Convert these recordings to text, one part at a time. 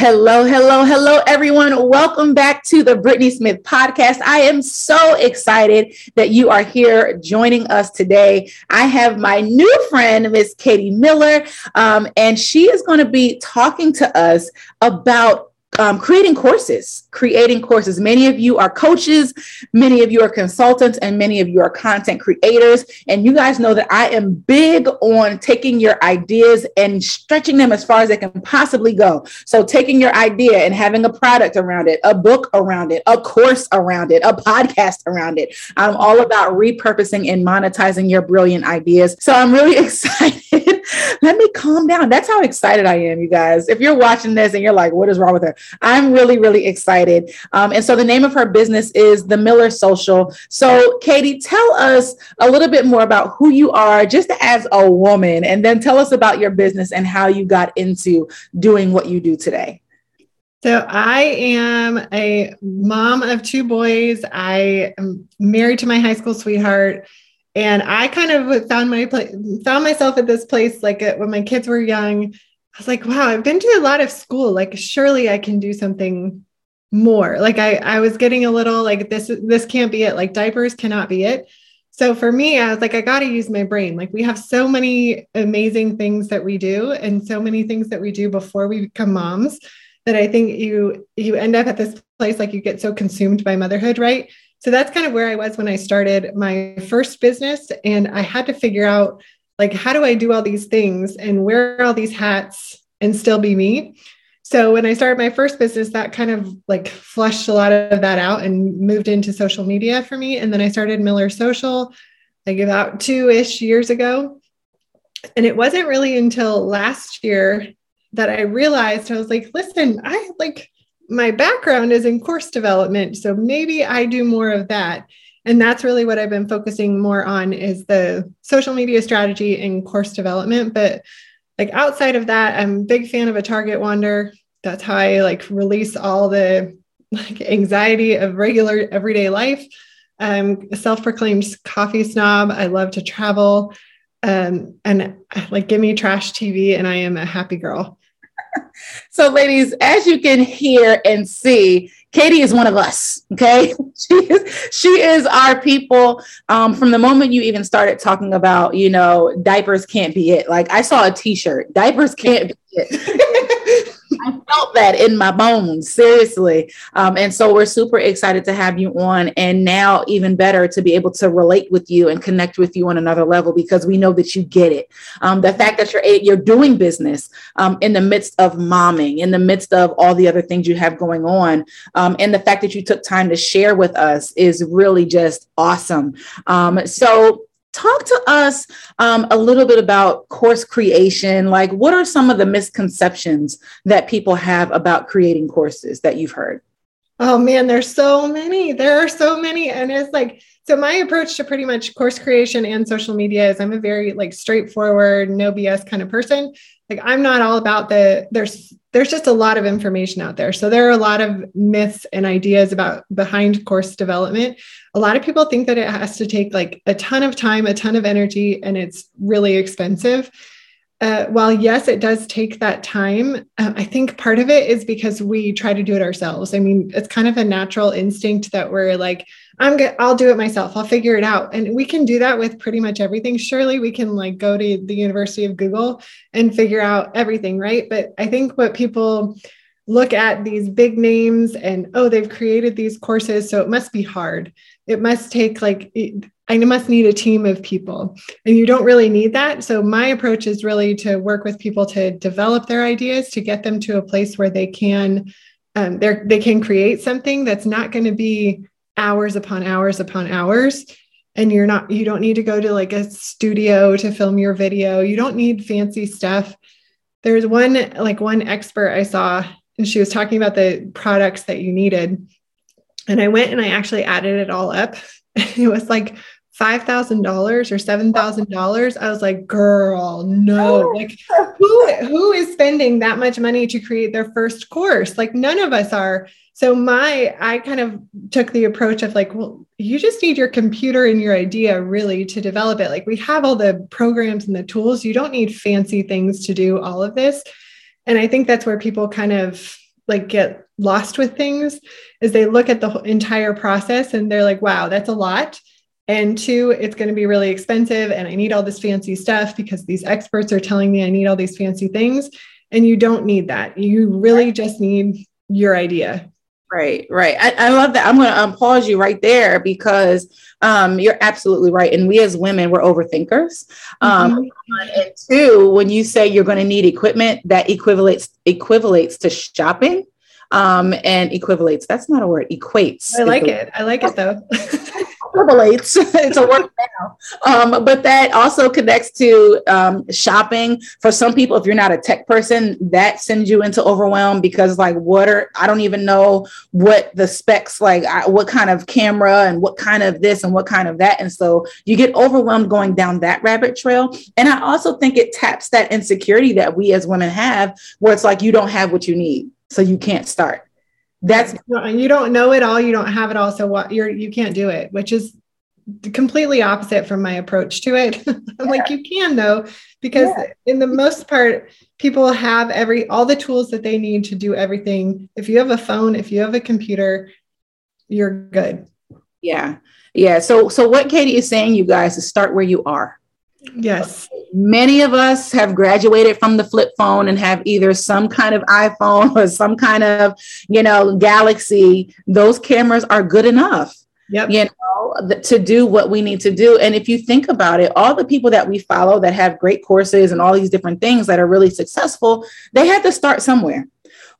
Hello, hello, hello, everyone. Welcome back to the Brittnee Smith podcast. I am so excited that you are here joining us today. I have my new friend, Miss Katy Miller, um, and she is going to be talking to us about um, creating courses, creating courses. Many of you are coaches, many of you are consultants, and many of you are content creators. And you guys know that I am big on taking your ideas and stretching them as far as they can possibly go. So, taking your idea and having a product around it, a book around it, a course around it, a podcast around it. I'm all about repurposing and monetizing your brilliant ideas. So, I'm really excited let me calm down. That's how excited I am, you guys. If you're watching this and you're like, what is wrong with her? I'm really, really excited. Um, and so the name of her business is The Miller Social. So, Katy, tell us a little bit more about who you are just as a woman, and then tell us about your business and how you got into doing what you do today. So I am a mom of two boys. I am married to my high school sweetheart and I kind of found my place, found myself at this place like uh, when my kids were young. I was like, wow, I've been to a lot of school. Like, surely I can do something more. Like, I I was getting a little like this this can't be it. Like, diapers cannot be it. So for me, I was like, I got to use my brain. Like, we have so many amazing things that we do, and so many things that we do before we become moms that I think you you end up at this place like you get so consumed by motherhood, right? So that's kind of where I was when I started my first business. And I had to figure out, like, how do I do all these things and wear all these hats and still be me? So when I started my first business, that kind of like flushed a lot of that out and moved into social media for me. And then I started Miller Social, like about two ish years ago. And it wasn't really until last year that I realized I was like, listen, I like my background is in course development so maybe i do more of that. And that's really what i've been focusing more on is the social media strategy and course development. But like outside of that i'm a big fan of a target wander. That's how i like release all the like anxiety of regular everyday life. I'm a self-proclaimed coffee snob. I love to travel. Um, and like give me trash tv and i am a happy girl so, ladies, as you can hear and see, Katy is one of us. Okay, she is she is our people. Um, from the moment you even started talking about, you know, diapers can't be it. Like I saw a T-shirt, diapers can't be it. I felt that in my bones, seriously. Um, and so we're super excited to have you on, and now even better to be able to relate with you and connect with you on another level because we know that you get it. Um, the fact that you're you're doing business um, in the midst of momming, in the midst of all the other things you have going on, um, and the fact that you took time to share with us is really just awesome. Um, so talk to us um, a little bit about course creation. Like what are some of the misconceptions that people have about creating courses that you've heard? Oh man there's so many. There are so many and it's like so my approach to pretty much course creation and social media is i'm a very like straightforward no bs kind of person like i'm not all about the there's there's just a lot of information out there. So there are a lot of myths and ideas about behind course development. A lot of people think that it has to take like a ton of time, a ton of energy, and it's really expensive. Uh, while yes, it does take that time, uh, I think part of it is because we try to do it ourselves. I mean, it's kind of a natural instinct that we're like, I'm good. I'll do it myself. I'll figure it out. And we can do that with pretty much everything. Surely we can like go to the University of Google and figure out everything, right? But I think what people look at these big names and oh, they've created these courses, so it must be hard. It must take like I must need a team of people. And you don't really need that. So my approach is really to work with people to develop their ideas, to get them to a place where they can um, they can create something that's not going to be hours upon hours upon hours. And you're not you don't need to go to like a studio to film your video. You don't need fancy stuff. There's one like one expert i saw and she was talking about the products that you needed. And i went and i actually added it all up. It was like $5,000 or $7,000. I was like, girl, no. Like who who is spending that much money to create their first course? Like none of us are. So my I kind of took the approach of like, well, you just need your computer and your idea really to develop it. Like we have all the programs and the tools. You don't need fancy things to do all of this. And I think that's where people kind of like get lost with things is they look at the entire process and they're like, wow, that's a lot. And two, it's going to be really expensive. And I need all this fancy stuff because these experts are telling me I need all these fancy things. And you don't need that. You really just need your idea. Right, right. I, I love that. I'm going to um, pause you right there because um, you're absolutely right. And we as women, we're overthinkers. Um, mm-hmm. And two, when you say you're going to need equipment, that equivalates equivalates to shopping um, and equivalates. That's not a word. Equates. I like it. I like it though. equivalates. it's a word now. Um, but that also connects to um, shopping. For some people, if you're not a tech person, that sends you into overwhelm because, like, what are I don't even know what the specs like, I, what kind of camera and what kind of this and what kind of that, and so you get overwhelmed going down that rabbit trail. And I also think it taps that insecurity that we as women have, where it's like you don't have what you need so you can't start. That's you don't know it all, you don't have it all, so what you're you can't do it, which is completely opposite from my approach to it. I'm yeah. like, you can though, because yeah. in the most part, people have every all the tools that they need to do everything. If you have a phone, if you have a computer, you're good. Yeah. Yeah. So so what Katy is saying, you guys, is start where you are. Yes. Many of us have graduated from the flip phone and have either some kind of iPhone or some kind of, you know, Galaxy. Those cameras are good enough. Yep. You know, to do what we need to do. And if you think about it, all the people that we follow that have great courses and all these different things that are really successful, they had to start somewhere.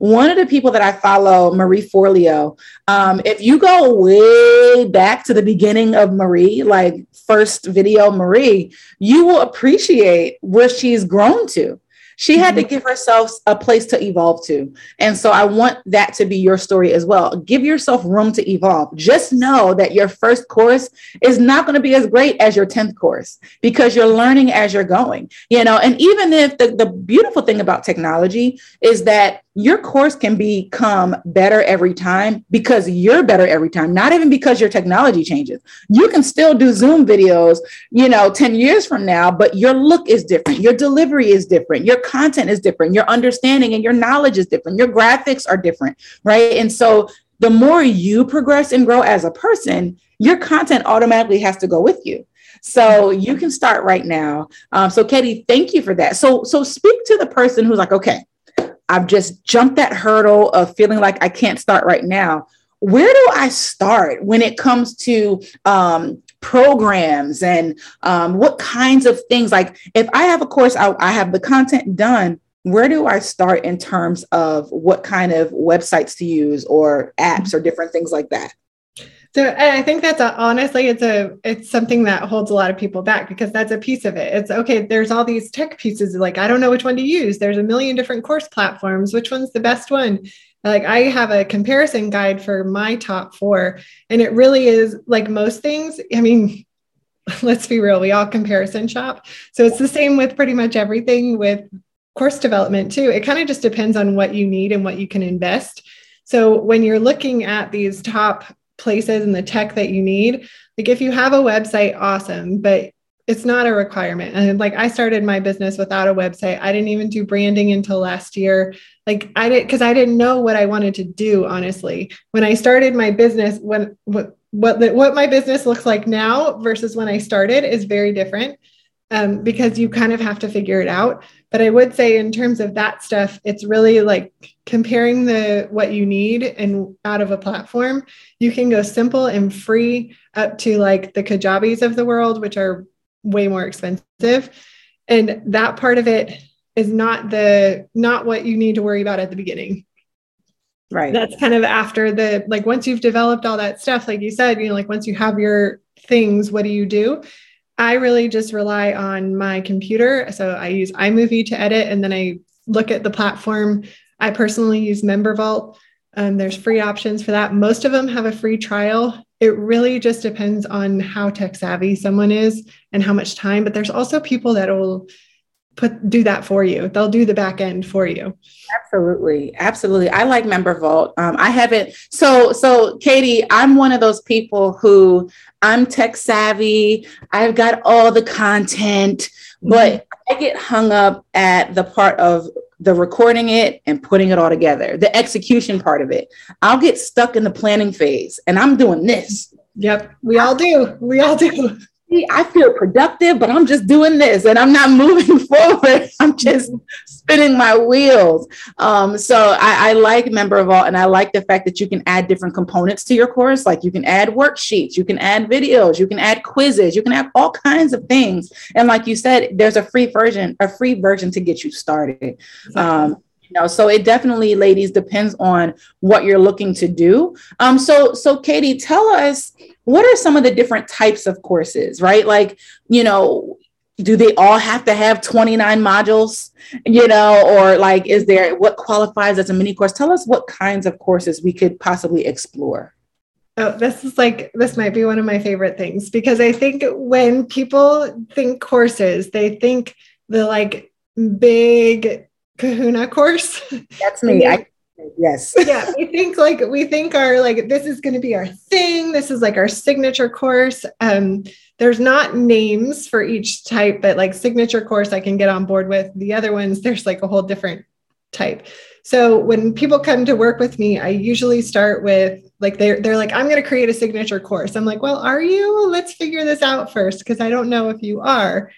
One of the people that I follow, Marie Forleo, um, if you go way back to the beginning of Marie, like first video Marie, you will appreciate where she's grown to she had to mm-hmm. give herself a place to evolve to. And so I want that to be your story as well. Give yourself room to evolve. Just know that your first course is not going to be as great as your 10th course because you're learning as you're going, you know, and even if the, the beautiful thing about technology is that your course can become better every time because you're better every time, not even because your technology changes. You can still do Zoom videos, you know, 10 years from now, but your look is different, your delivery is different, your content is different, your understanding and your knowledge is different, your graphics are different, right? And so the more you progress and grow as a person, your content automatically has to go with you. So you can start right now. Um, so Katy, thank you for that. So so speak to the person who's like, okay, I've just jumped that hurdle of feeling like I can't start right now. Where do I start when it comes to um, programs and um, what kinds of things? Like, if I have a course, I, I have the content done. Where do I start in terms of what kind of websites to use or apps or different things like that? So I think that's a, honestly, it's a, it's something that holds a lot of people back because that's a piece of it. It's okay. There's all these tech pieces. Like, I don't know which one to use. There's a million different course platforms. Which one's the best one? Like I have a comparison guide for my top four and it really is like most things. I mean, let's be real. We all comparison shop. So it's the same with pretty much everything with course development too. It kind of just depends on what you need and what you can invest. So when you're looking at these top places and the tech that you need. Like if you have a website, awesome, but it's not a requirement. And like I started my business without a website. I didn't even do branding until last year. Like I did because I didn't know what I wanted to do, honestly. When I started my business, when what what what my business looks like now versus when I started is very different um, because you kind of have to figure it out. But I would say, in terms of that stuff, it's really like comparing the what you need and out of a platform. You can go simple and free up to like the Kajabis of the world, which are way more expensive. And that part of it is not the not what you need to worry about at the beginning. Right. That's kind of after the like once you've developed all that stuff, like you said, you know, like once you have your things, what do you do? I really just rely on my computer. So I use iMovie to edit and then I look at the platform. I personally use MemberVault. Um, there's free options for that. Most of them have a free trial. It really just depends on how tech savvy someone is and how much time. But there's also people that will put do that for you. They'll do the back end for you. Absolutely, absolutely. I like MemberVault. Um, I haven't. So, so Katy, I'm one of those people who I'm tech savvy. I've got all the content, but mm-hmm. I get hung up at the part of the recording it and putting it all together, the execution part of it. I'll get stuck in the planning phase and I'm doing this. Yep, we all do. We all do. I feel productive, but I'm just doing this and I'm not moving forward. I'm just spinning my wheels. Um, so I, I, like MemberVault, and I like the fact that you can add different components to your course. Like you can add worksheets, you can add videos, you can add quizzes, you can add all kinds of things. And like you said, there's a free version, a free version to get you started. Um, you know, so it definitely, ladies, depends on what you're looking to do. Um, so, so Katy, tell us what are some of the different types of courses, right? Like, you know, do they all have to have 29 modules, you know, or like, is there what qualifies as a mini course? Tell us what kinds of courses we could possibly explore. Oh, this is like, this might be one of my favorite things because I think when people think courses, they think the like big kahuna course. That's me. I, yes. yeah. We think like, we think our, like, this is going to be our thing. This is like our signature course. Um, there's not names for each type, but like signature course, I can get on board with. The other ones, there's like a whole different type. So when people come to work with me, I usually start with like they're they're like, I'm going to create a signature course. I'm like, well, are you? Let's figure this out first because I don't know if you are.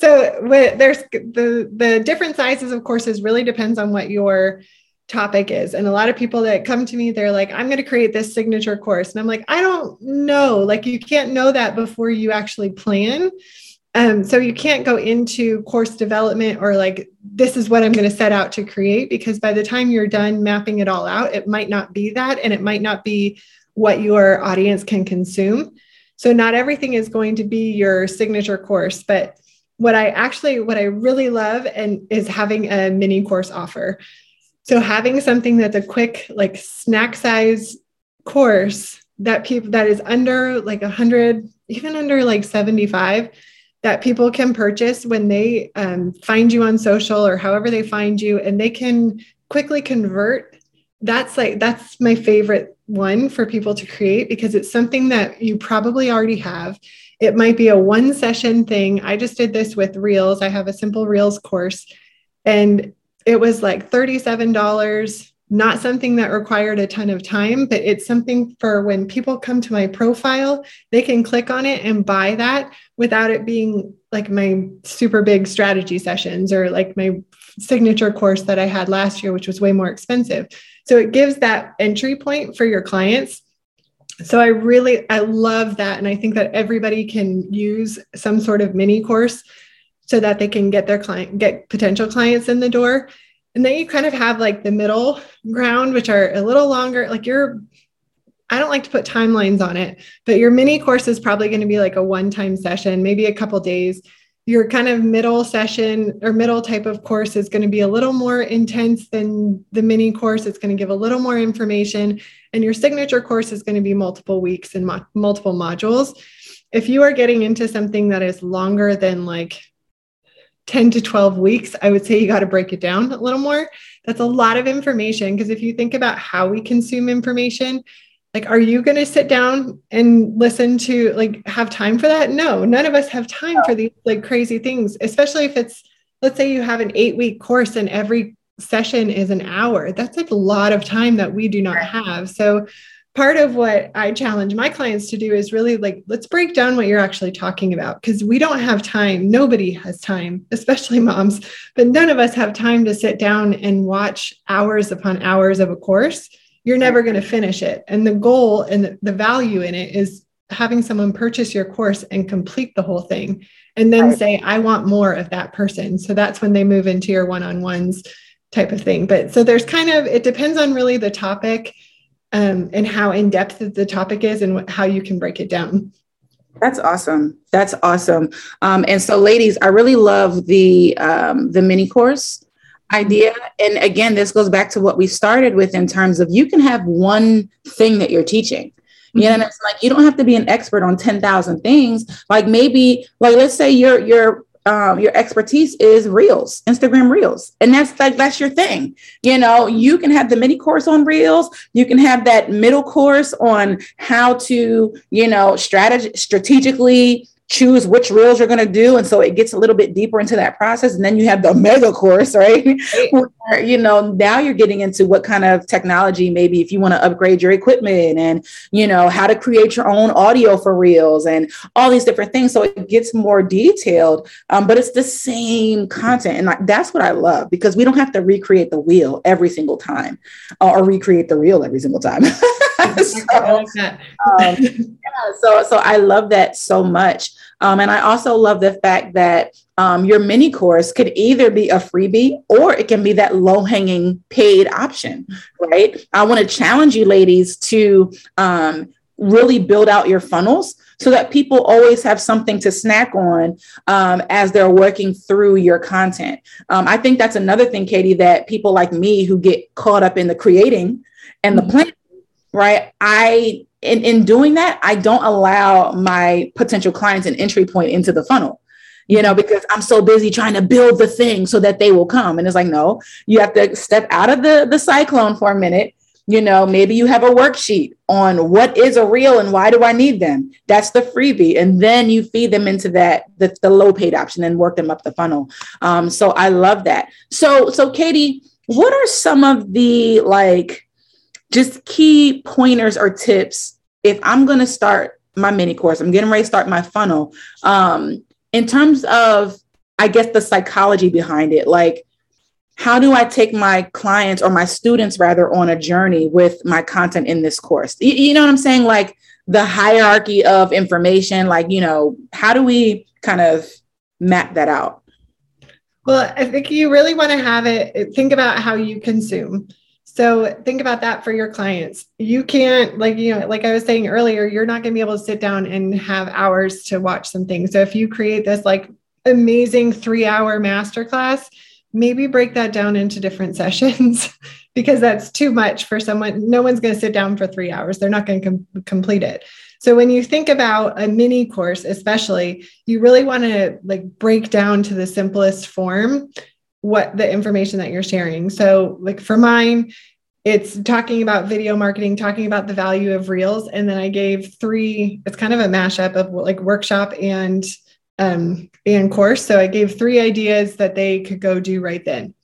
So there's the the different sizes of courses really depends on what your topic is. And a lot of people that come to me, they're like, I'm going to create this signature course. And I'm like, I don't know. Like, you can't know that before you actually plan. Um, so you can't go into course development or like, this is what I'm going to set out to create, because by the time you're done mapping it all out, it might not be that. And it might not be what your audience can consume. So not everything is going to be your signature course, but what I actually, what I really love and is having a mini course offer. So having something that's a quick, like snack size course that people that is under like a hundred, even under like 75, that people can purchase when they um, find you on social or however they find you, and they can quickly convert. That's like that's my favorite one for people to create because it's something that you probably already have. It might be a one session thing. I just did this with Reels. I have a simple Reels course, and it was like $37 not something that required a ton of time but it's something for when people come to my profile they can click on it and buy that without it being like my super big strategy sessions or like my signature course that i had last year which was way more expensive. So it gives that entry point for your clients. So i really i love that. And i think that everybody can use some sort of mini course so that they can get their client get potential clients in the door. And then you kind of have like the middle ground which are a little longer. Like your i don't like to put timelines on it but your mini course is probably going to be like a one time session maybe a couple days. Your kind of middle session or middle type of course is going to be a little more intense than the mini course. It's going to give a little more information and your signature course is going to be multiple weeks and mo- multiple modules. If you are getting into something that is longer than like 10 to 12 weeks, I would say you got to break it down a little more. That's a lot of information because if you think about how we consume information, like are you going to sit down and listen to like have time for that? No, none of us have time for these like crazy things, especially if it's let's say you have an 8 week course and every session is an hour. That's like a lot of time that we do not have. So part of what I challenge my clients to do is really like, let's break down what you're actually talking about because we don't have time. Nobody has time, especially moms, but none of us have time to sit down and watch hours upon hours of a course. You're never going to finish it. And the goal and the value in it is having someone purchase your course and complete the whole thing and then right. say, I want more of that person. So that's when they move into your one on ones type of thing. But so there's kind of, it depends on really the topic um, and how in depth the topic is and how you can break it down. That's awesome. That's awesome. Um, and so, ladies, I really love the um, the mini course idea. And again, this goes back to what we started with in terms of you can have one thing that you're teaching. You know, it's like you don't have to be an expert on 10,000 things. Like maybe, like let's say you're you're um, your expertise is reels, Instagram reels, and that's like that's your thing. You know, you can have the mini course on reels. You can have that middle course on how to, you know, strategy strategically choose which reels you're going to do. And so it gets a little bit deeper into that process. And then you have the mega course, right? Where, you know, now you're getting into what kind of technology, maybe if you want to upgrade your equipment and, you know, how to create your own audio for reels and all these different things. So it gets more detailed, um, but it's the same content. And that's what I love because we don't have to recreate the wheel every single time uh, or recreate the reel every single time. so, um, yeah, so, so I love that so much. Um, and I also love the fact that um, your mini course could either be a freebie or it can be that low hanging paid option, right? I want to challenge you, ladies, to um, really build out your funnels so that people always have something to snack on um, as they're working through your content. Um, I think that's another thing, Katy, that people like me who get caught up in the creating and the mm-hmm. planning, right? I in, in doing that, I don't allow my potential clients an entry point into the funnel you know, because I'm so busy trying to build the thing so that they will come. And it's like, no, you have to step out of the, the cyclone for a minute. You know, maybe you have a worksheet on what is a reel and why do I need them? That's the freebie. And then you feed them into that, the, the low paid option and work them up the funnel. Um, so I love that. So, so Katy, what are some of the like just key pointers or tips if I'm going to start my mini course, I'm getting ready to start my funnel. Um, in terms of, I guess, the psychology behind it, like, how do I take my clients or my students rather on a journey with my content in this course? You, you know what I'm saying? Like the hierarchy of information, like, you know, how do we kind of map that out? Well, I think you really want to have it, think about how you consume. So think about that for your clients. You can't, like, you know, like I was saying earlier, you're not going to be able to sit down and have hours to watch something. So if you create this like amazing three hour masterclass, maybe break that down into different sessions because that's too much for someone. No one's going to sit down for three hours. They're not going to com- complete it. So when you think about a mini course, especially, you really want to like break down to the simplest form what the information that you're sharing. So, like for mine, it's talking about video marketing, talking about the value of reels. And then I gave three, it's kind of a mashup of like workshop and um, and course. So I gave three ideas that they could go do right then.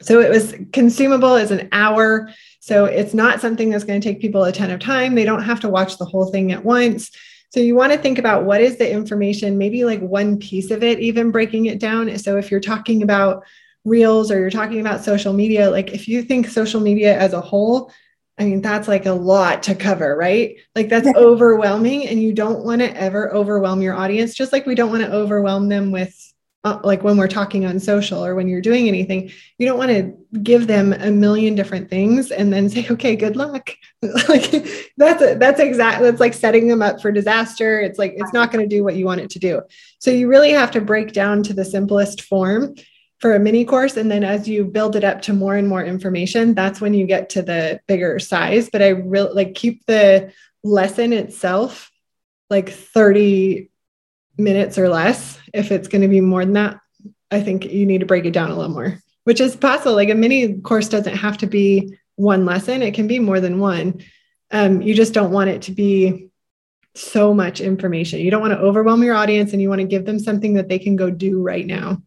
So it was consumable as an hour. So it's not something that's going to take people a ton of time. They don't have to watch the whole thing at once. So you want to think about what is the information, maybe like one piece of it, even breaking it down. So if you're talking about reels or you're talking about social media, like if you think social media as a whole, I mean, that's like a lot to cover, right? Like that's yeah. overwhelming, and you don't want to ever overwhelm your audience, just like we don't want to overwhelm them with, uh, like when we're talking on social or when you're doing anything, you don't want to give them a million different things and then say, okay, good luck. like that's a, that's exactly that's like setting them up for disaster. It's like it's not going to do what you want it to do. So you really have to break down to the simplest form for a mini course and then as you build it up to more and more information that's when you get to the bigger size. But i really like keep the lesson itself like 30 minutes or less. If it's going to be more than that i think you need to break it down a little more which is possible. Like a mini course doesn't have to be one lesson. It can be more than one. Um, you just don't want it to be so much information. You don't want to overwhelm your audience and you want to give them something that they can go do right now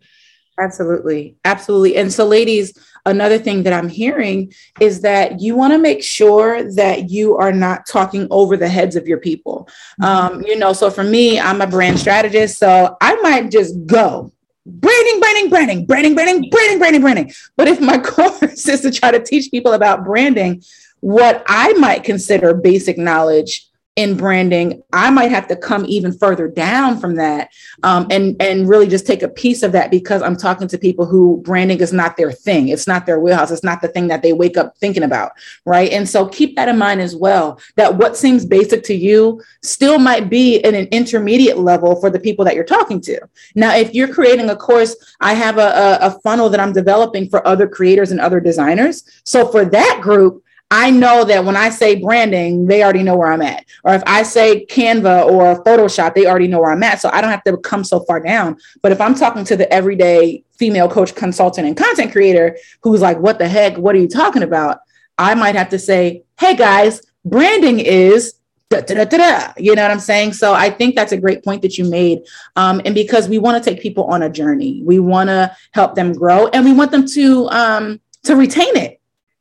Absolutely. Absolutely. And so, ladies, another thing that I'm hearing is that you want to make sure that you are not talking over the heads of your people. Um, you know, so for me, I'm a brand strategist. So I might just go branding, branding, branding, branding, branding, branding, branding, branding. But if my course is to try to teach people about branding, what I might consider basic knowledge in branding i might have to come even further down from that um, and and really just take a piece of that because i'm talking to people who branding is not their thing. It's not their wheelhouse. It's not the thing that they wake up thinking about right? And so keep that in mind as well that what seems basic to you still might be at an intermediate level for the people that you're talking to. Now if you're creating a course i have a, a funnel that i'm developing for other creators and other designers. So for that group I know that when I say branding, they already know where I'm at. Or if I say Canva or Photoshop, they already know where I'm at. So I don't have to come so far down. But if I'm talking to the everyday female coach, consultant, and content creator who's like, what the heck? What are you talking about? I might have to say, hey guys, branding is Da, da, da, you know what I'm saying? So I think that's a great point that you made. Um, and because we want to take people on a journey, we want to help them grow and we want them to um, to retain it.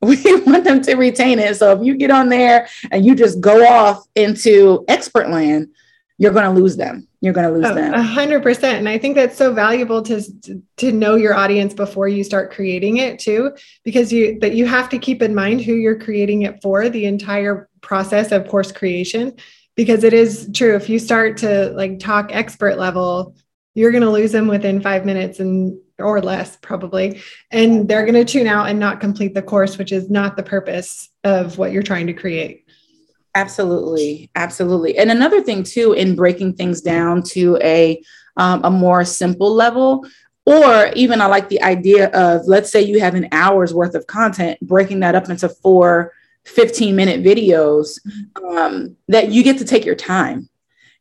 We want them to retain it. So if you get on there and you just go off into expert land, you're going to lose them. You're going to lose oh, them. A hundred percent. And I think that's so valuable to, to know your audience before you start creating it too, because you, that you have to keep in mind who you're creating it for the entire process of course creation, because it is true. If you start to like talk expert level, you're going to lose them within five minutes and or less probably and they're going to tune out and not complete the course which is not the purpose of what you're trying to create Absolutely, absolutely. And another thing too, in breaking things down to a um, a more simple level, or even I like the idea of let's say you have an hour's worth of content, breaking that up into four 15 minute videos um, that you get to take your time.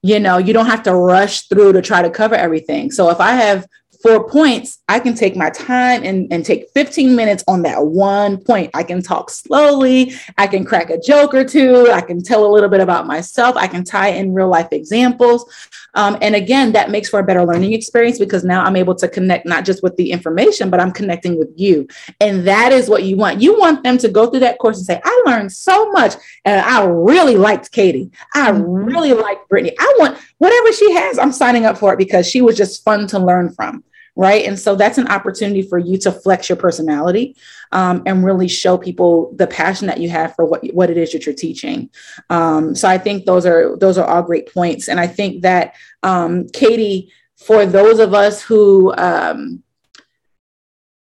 You know, you don't have to rush through to try to cover everything. So if I have four points, I can take my time and, and take 15 minutes on that one point. I can talk slowly. I can crack a joke or two. I can tell a little bit about myself. I can tie in real life examples. Um, and again, that makes for a better learning experience because now I'm able to connect not just with the information, but I'm connecting with you. And that is what you want. You want them to go through that course and say, I learned so much. And I really liked Katy. I mm-hmm. really liked Brittnee. I want whatever she has, I'm signing up for it because she was just fun to learn from right? And so that's an opportunity for you to flex your personality um, and really show people the passion that you have for what what it is that you're teaching. Um, so I think those are those are all great points, and I think that um, Katy, for those of us who um,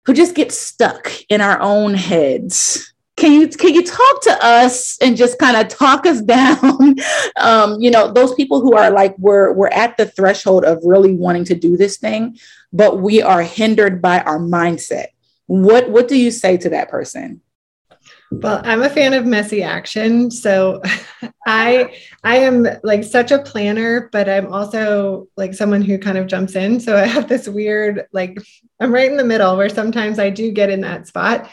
who just get stuck in our own heads can you can you talk to us and just kind of talk us down? Um, you know those people who are like we're we're at the threshold of really wanting to do this thing but we are hindered by our mindset. What what do you say to that person? Well i'm a fan of messy action so i i am like such a planner but i'm also like someone who kind of jumps in. So i have this weird like i'm right in the middle where sometimes i do get in that spot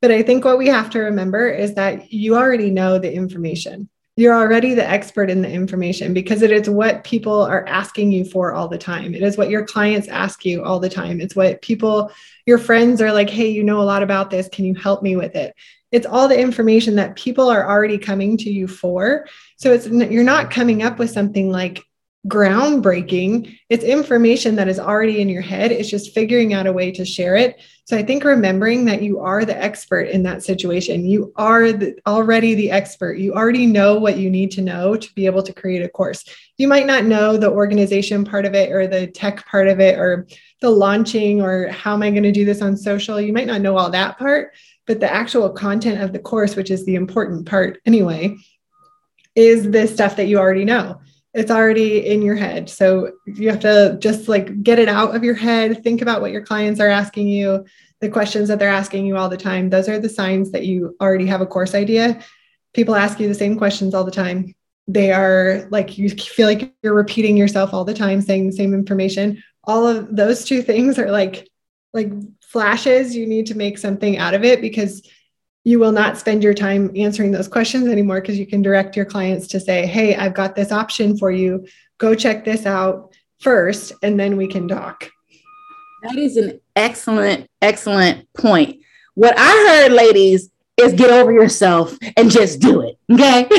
but I think what we have to remember is that you already know the information. You're already the expert in the information because it is what people are asking you for all the time. It is what your clients ask you all the time. It's what people, your friends are like, hey, you know a lot about this. Can you help me with it? It's all the information that people are already coming to you for. So it's you're not coming up with something like groundbreaking. It's information that is already in your head. It's just figuring out a way to share it. So I think remembering that you are the expert in that situation, you are the, already the expert. You already know what you need to know to be able to create a course. You might not know the organization part of it or the tech part of it or the launching or how am I going to do this on social. You might not know all that part, but the actual content of the course, which is the important part anyway, is the stuff that you already know it's already in your head. So you have to just like get it out of your head, think about what your clients are asking you, the questions that they're asking you all the time. Those are the signs that you already have a course idea. People ask you the same questions all the time. They are like you feel like you're repeating yourself all the time, saying the same information. All of those two things are like like flashes. You need to make something out of it because you will not spend your time answering those questions anymore because you can direct your clients to say, Hey, I've got this option for you. Go check this out first, and then we can talk. That is an excellent, excellent point. What I heard, ladies, is get over yourself and just do it. Okay.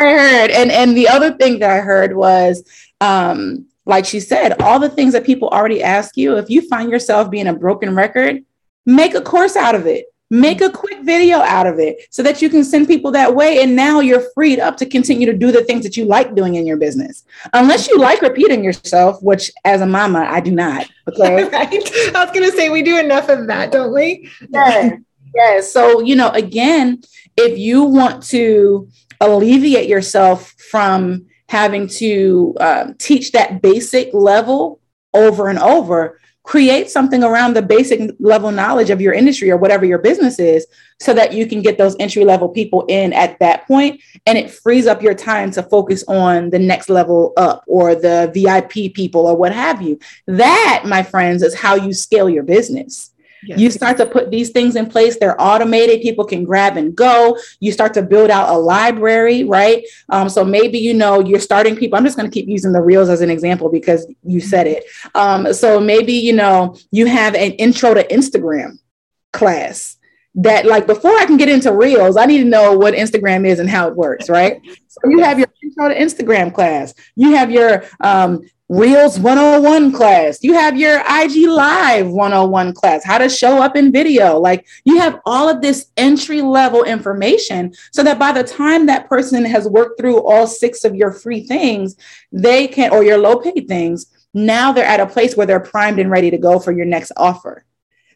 I heard. And and the other thing that I heard was um, like she said, all the things that people already ask you, if you find yourself being a broken record, make a course out of it. Make a quick video out of it so that you can send people that way. And now you're freed up to continue to do the things that you like doing in your business. Unless you like repeating yourself which as a mama i do not okay right. I was going to say we do enough of that don't we? Yeah yeah so you know again if you want to alleviate yourself from having to um, teach that basic level over and over create something around the basic level knowledge of your industry or whatever your business is so that you can get those entry level people in at that point and it frees up your time to focus on the next level up or the VIP people or what have you. That my friends is how you scale your business Yes. You start to put these things in place, they're automated, people can grab and go. You start to build out a library, right? Um, so maybe, you know, you're starting people. I'm just going to keep using the reels as an example because you said it. Um, so maybe, you know, you have an intro to Instagram class that like before I can get into reels, I need to know what Instagram is and how it works, right? So you have your intro to Instagram class, you have your um, Reels 101 class. You have your IG Live 101 class, how to show up in video. Like you have all of this entry level information so that by the time that person has worked through all six of your free things, they can, or your low paid things, now they're at a place where they're primed and ready to go for your next offer.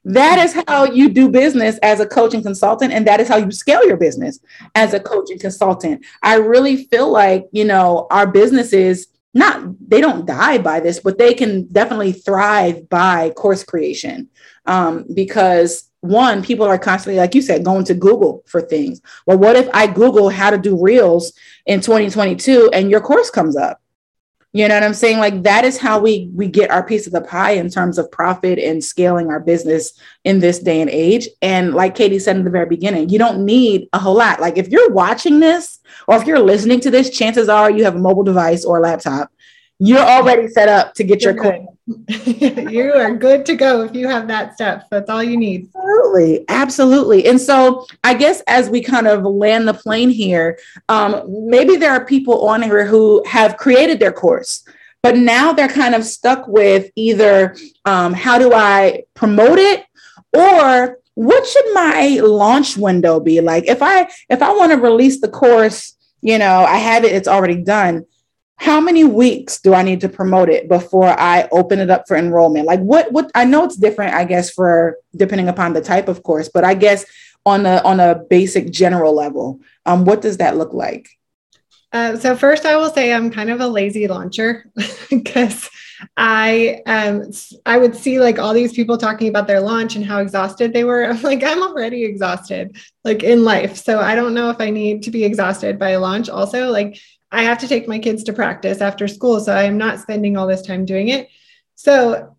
That is how you do business as a coaching consultant, and that is how you scale your business as a coaching consultant. I really feel like, you know, our businesses not they don't die by this but they can definitely thrive by course creation. Um, because one people are constantly like you said going to google for things. Well what if i google how to do reels in 2022 and your course comes up you know what i'm saying? Like that is how we we get our piece of the pie in terms of profit and scaling our business in this day and age. And like katy said in the very beginning you don't need a whole lot. Like if you're watching this or if you're listening to this chances are you have a mobile device or a laptop. You're already set up to get your coin. You are good to go if you have that stuff. That's all you need. Absolutely. Absolutely. And so I guess as we kind of land the plane here, um, maybe there are people on here who have created their course, but now they're kind of stuck with either um, how do I promote it or what should my launch window be like if i if i want to release the course you know i have it it's already done how many weeks do I need to promote it before I open it up for enrollment? Like what what I know it's different, I guess, for depending upon the type of course, but I guess on a on a basic general level, um, what does that look like? Uh, so first, I will say I'm kind of a lazy launcher because I um I would see like all these people talking about their launch and how exhausted they were. I'm like I'm already exhausted like in life. So I don't know if I need to be exhausted by a launch also. Like I have to take my kids to practice after school. So I am not spending all this time doing it. So,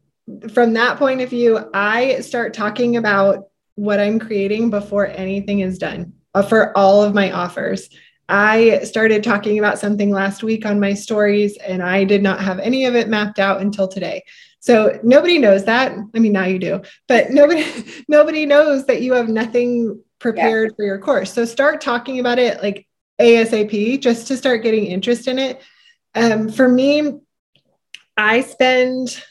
from that point of view, I start talking about what I'm creating before anything is done uh, for all of my offers. I started talking about something last week on my stories, and I did not have any of it mapped out until today. So nobody knows that. I mean, now you do, but nobody nobody knows that you have nothing prepared yeah. for your course. So start talking about it like ASAP just to start getting interest in it. Um, for me, I spend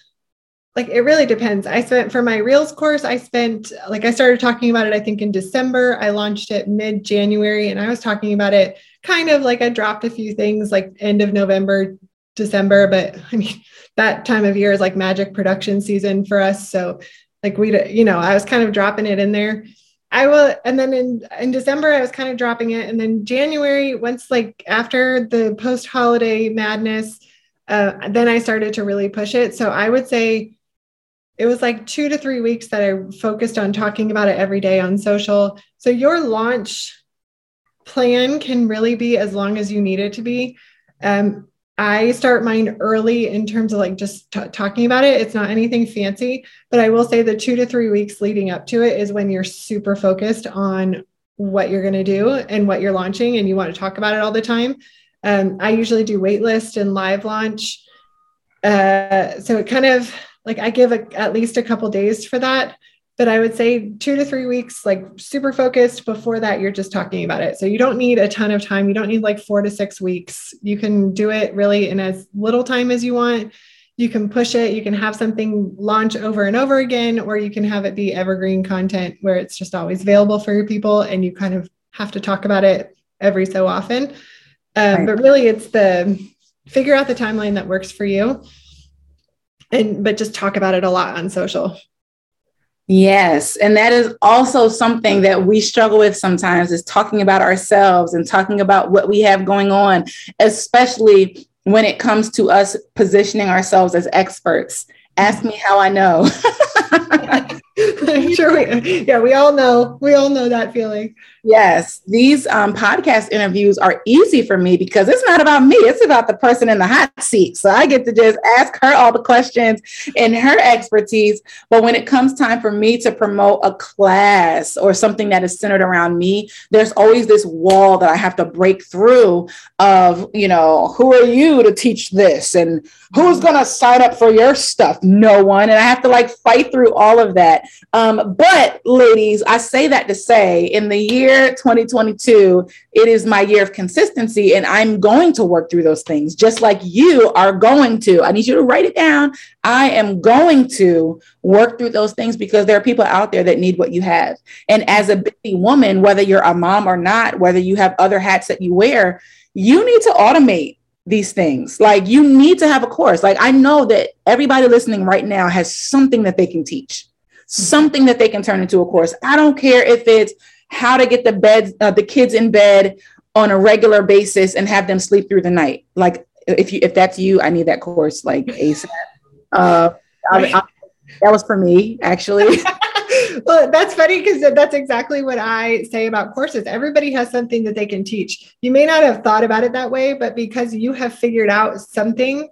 like it really depends. I spent for my Reels course, I spent like I started talking about it, I think in December. I launched it mid January and I was talking about it kind of like I dropped a few things like end of November, December. But I mean, that time of year is like magic production season for us. So, like, we, you know, I was kind of dropping it in there. I will, and then in in December I was kind of dropping it, and then January, once like after the post holiday madness, uh, then I started to really push it. So I would say it was like two to three weeks that I focused on talking about it every day on social. So your launch plan can really be as long as you need it to be. Um, I start mine early in terms of like just t- talking about it. It's not anything fancy, but I will say the two to three weeks leading up to it is when you're super focused on what you're going to do and what you're launching, and you want to talk about it all the time. Um, I usually do waitlist and live launch. Uh, so it kind of like I give a, at least a couple days for that but I would say two to three weeks, like super focused. Before that, you're just talking about it. So you don't need a ton of time. You don't need like four to six weeks. You can do it really in as little time as you want. You can push it. You can have something launch over and over again, or you can have it be evergreen content where it's just always available for your people and you kind of have to talk about it every so often. Um, right. But really, it's the figure out the timeline that works for you and but just talk about it a lot on social Yes. And that is also something that we struggle with sometimes is talking about ourselves and talking about what we have going on, especially when it comes to us positioning ourselves as experts. Ask me how I know. Sure we, yeah, we all know, we all know that feeling. Yes, these um, podcast interviews are easy for me because it's not about me; it's about the person in the hot seat. So I get to just ask her all the questions and her expertise. But when it comes time for me to promote a class or something that is centered around me, there's always this wall that I have to break through. Of you know, who are you to teach this, and who's going to sign up for your stuff? No one, and I have to like fight through all of that. Um, but ladies, I say that to say, in the year year 2022, it is my year of consistency, and I'm going to work through those things just like you are going to. I need you to write it down. I am going to work through those things because there are people out there that need what you have. And as a busy woman, whether you're a mom or not, whether you have other hats that you wear, you need to automate these things. Like you need to have a course. Like I know that everybody listening right now has something that they can teach, something that they can turn into a course. I don't care if it's how to get the bed uh, the kids in bed on a regular basis and have them sleep through the night. Like if you if that's you i need that course like asap uh, I, I, that was for me actually. Well that's funny because that's exactly what i say about courses. Everybody has something that they can teach. You may not have thought about it that way but because you have figured out something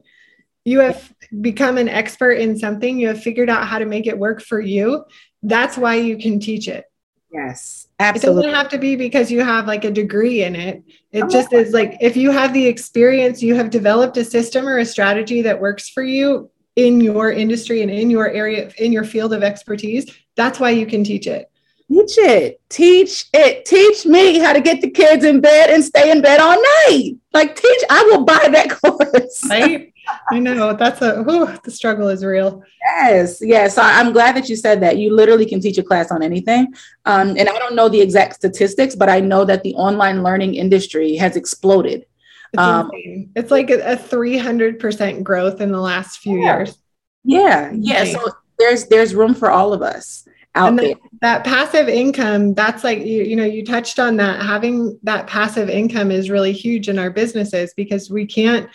you have become an expert in something you have figured out how to make it work for you that's why you can teach it yes Absolutely. It doesn't have to be because you have like a degree in it. It oh, just is like if you have the experience, you have developed a system or a strategy that works for you in your industry and in your area, in your field of expertise. That's why you can teach it. Teach it. Teach it. Teach me how to get the kids in bed and stay in bed all night. Like teach, I will buy that course. Right. I know that's a whew, the struggle is real. Yes, yes. So I'm glad that you said that. You literally can teach a class on anything. Um, and I don't know the exact statistics, but I know that the online learning industry has exploded. It's, um, it's like a, 300% growth in the last few yeah. years. Yeah, yeah. So there's there's room for all of us out and there. That passive income, that's like you, you know, you touched on that. Having that passive income is really huge in our businesses because we can't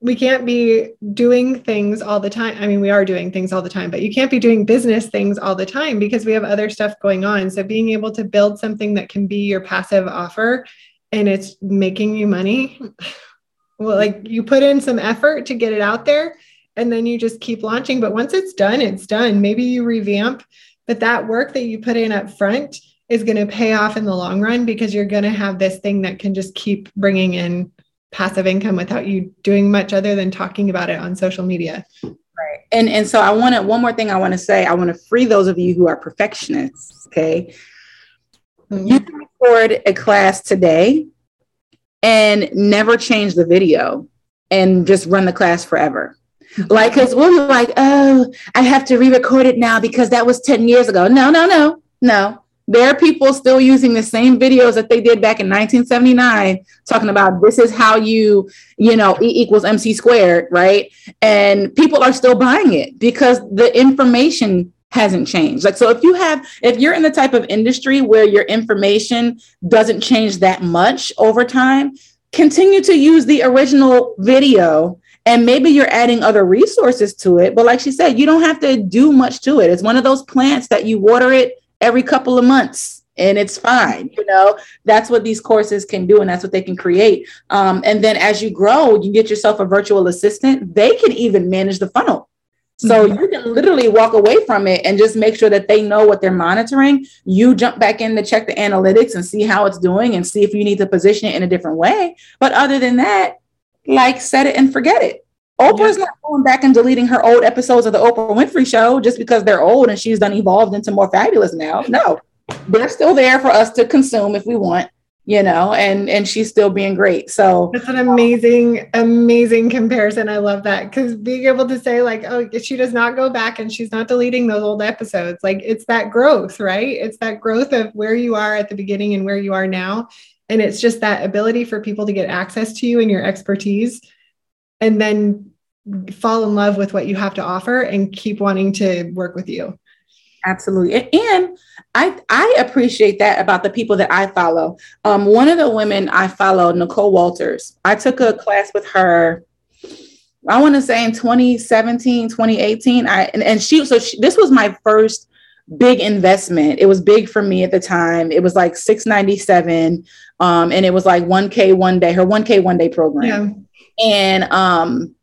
we can't be doing things all the time. I mean, we are doing things all the time, but you can't be doing business things all the time because we have other stuff going on. So being able to build something that can be your passive offer and it's making you money, well, like you put in some effort to get it out there and then you just keep launching. But once it's done, it's done. Maybe you revamp, but that work that you put in up front is going to pay off in the long run because you're going to have this thing that can just keep bringing in passive income without you doing much other than talking about it on social media. Right. And and so I want to one more thing I want to say. I want to free those of you who are perfectionists. Okay. Mm-hmm. You can record a class today and never change the video and just run the class forever. Like, because we'll be like, oh, I have to re record it now because that was 10 years ago. No, no, no, no. There are people still using the same videos that they did back in 1979 talking about this is how you you know e equals mc squared right? And people are still buying it because the information hasn't changed. Like so if you have if you're in the type of industry where your information doesn't change that much over time continue to use the original video and maybe you're adding other resources to it but like she said you don't have to do much to it. It's one of those plants that you water it every couple of months and it's fine you know? That's what these courses can do and that's what they can create. Um, and then as you grow you get yourself a virtual assistant. They can even manage the funnel. So mm-hmm. you can literally walk away from it and just make sure that they know what they're monitoring. You jump back in to check the analytics and see how it's doing and see if you need to position it in a different way. But other than that like set it and forget it Oprah's not going back and deleting her old episodes of the Oprah Winfrey Show just because they're old and she's done evolved into more fabulous now. No, they're still there for us to consume if we want, you know, and and she's still being great. So that's an amazing, amazing comparison. I love that because being able to say like, oh, she does not go back and she's not deleting those old episodes. Like it's that growth, right? It's that growth of where you are at the beginning and where you are now, and it's just that ability for people to get access to you and your expertise and then fall in love with what you have to offer and keep wanting to work with you. Absolutely. And i i appreciate that about the people that i follow. Um, one of the women i follow nicole walters i took a class with her i want to say in 2017 2018 i and, and she so she, this was my first big investment. It was big for me at the time. It was like 697 um, and it was like 1K one day, her 1K one day program. Yeah. And um,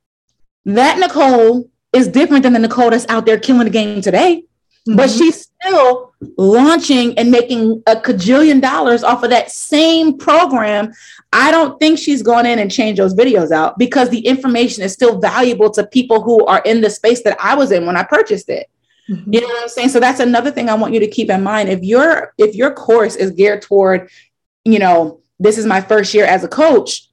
that Nicole is different than the Nicole that's out there killing the game today. Mm-hmm. But she's still launching and making a cajillion dollars off of that same program. I don't think she's gone in and changed those videos out because the information is still valuable to people who are in the space that I was in when I purchased it. Mm-hmm. You know what I'm saying? So that's another thing I want you to keep in mind. If your if your course is geared toward, you know, this is my first year as a coach,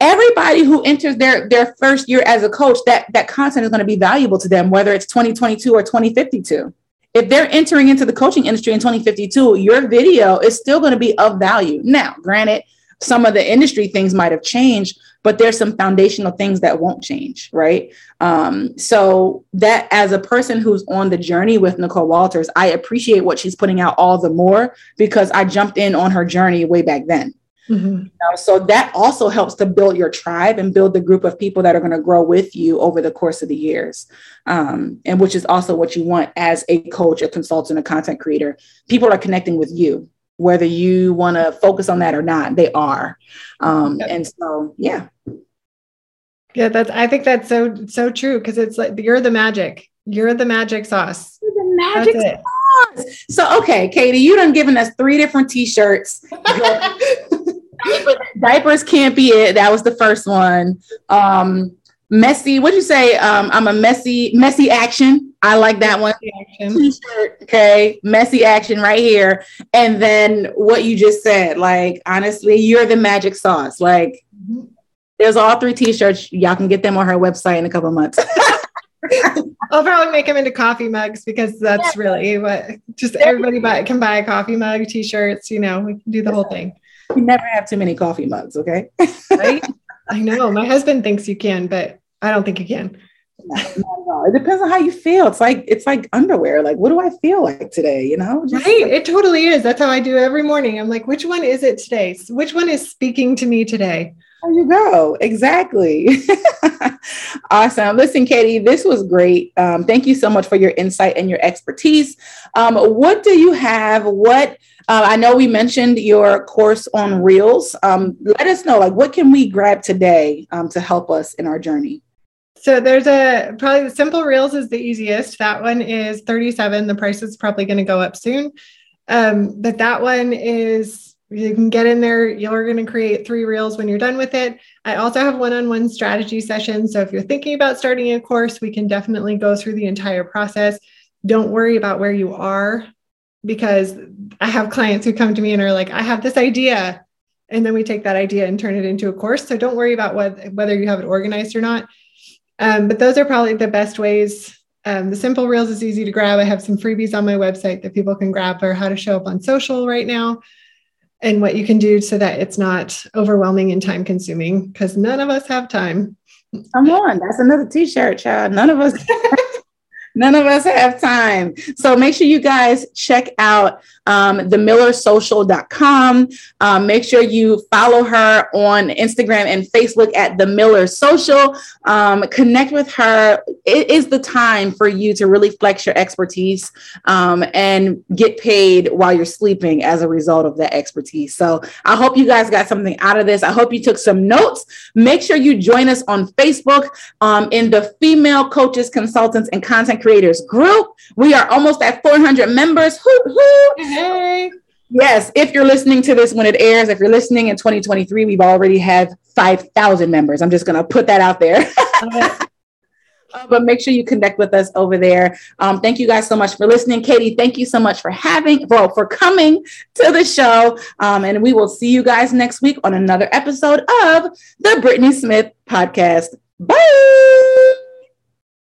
everybody who enters their their first year as a coach, that that content is going to be valuable to them, whether it's 2022 or 2052. If they're entering into the coaching industry in 2052, your video is still going to be of value. Now, granted, some of the industry things might have changed, but there's some foundational things that won't change, right? Um, so that as a person who's on the journey with Nicole Walters, I appreciate what she's putting out all the more because I jumped in on her journey way back then. Mm-hmm. You know, so that also helps to build your tribe and build the group of people that are going to grow with you over the course of the years. Um, and which is also what you want as a coach, a consultant, a content creator. People are connecting with you whether you want to focus on that or not they are. Um, yep. and so yeah. Yeah that's i think that's so so true because it's like you're the magic. You're the magic sauce. You're the magic sauce. So okay katy you done given us three different t-shirts. Diapers can't be it. That was the first one. Um messy what'd you say um i'm a messy messy action I like that one. T-shirt, okay, messy action right here. And then what you just said, like honestly, you're the magic sauce. Like mm-hmm. there's all three t-shirts. Y'all can get them on her website in a couple months. I'll probably make them into coffee mugs because that's yeah. really what just everybody buy, can buy a coffee mug, t-shirts, you know, we can do the whole thing. You never have too many coffee mugs, okay? right? I know. My husband thinks you can, but I don't think you can. Not. It depends on how you feel. It's like it's like underwear. Like, what do I feel like today? You know, Just right? Like, it totally is. That's how I do every morning. I'm like, which one is it today? Which one is speaking to me today? There you go. Exactly. awesome. Listen, Katy, this was great. Um, thank you so much for your insight and your expertise. Um, what do you have? What uh, I know we mentioned your course on Reels. Um, let us know, like, what can we grab today um, to help us in our journey? So there's a probably the simple reels is the easiest. That one is 37. The price is probably going to go up soon. Um, but that one is you can get in there. You're going to create three reels when you're done with it. I also have one-on-one strategy sessions. So if you're thinking about starting a course, we can definitely go through the entire process. Don't worry about where you are because I have clients who come to me and are like, I have this idea. And then we take that idea and turn it into a course. So don't worry about what, whether you have it organized or not um, but those are probably the best ways. Um, the simple reels is easy to grab. I have some freebies on my website that people can grab for how to show up on social right now and what you can do so that it's not overwhelming and time consuming because none of us have time. Come on, that's another t-shirt, child. None of us None of us have time. So make sure you guys check out um, themillersocial.com. Um, make sure you follow her on Instagram and Facebook at The Miller Social. Um, connect with her. It is the time for you to really flex your expertise um, and get paid while you're sleeping as a result of that expertise. So I hope you guys got something out of this. I hope you took some notes. Make sure you join us on Facebook um, in the Female Coaches, Consultants, and Content creators group. We are almost at 400 members. Hey. Yes, if you're listening to this when it airs, if you're listening in 2023, we've already had 5,000 members. I'm just going to put that out there. Uh, but make sure you connect with us over there. Um, thank you guys so much for listening. Katy, thank you so much for having, well, for coming to the show. Um, and we will see you guys next week on another episode of the Brittnee Smith podcast. Bye.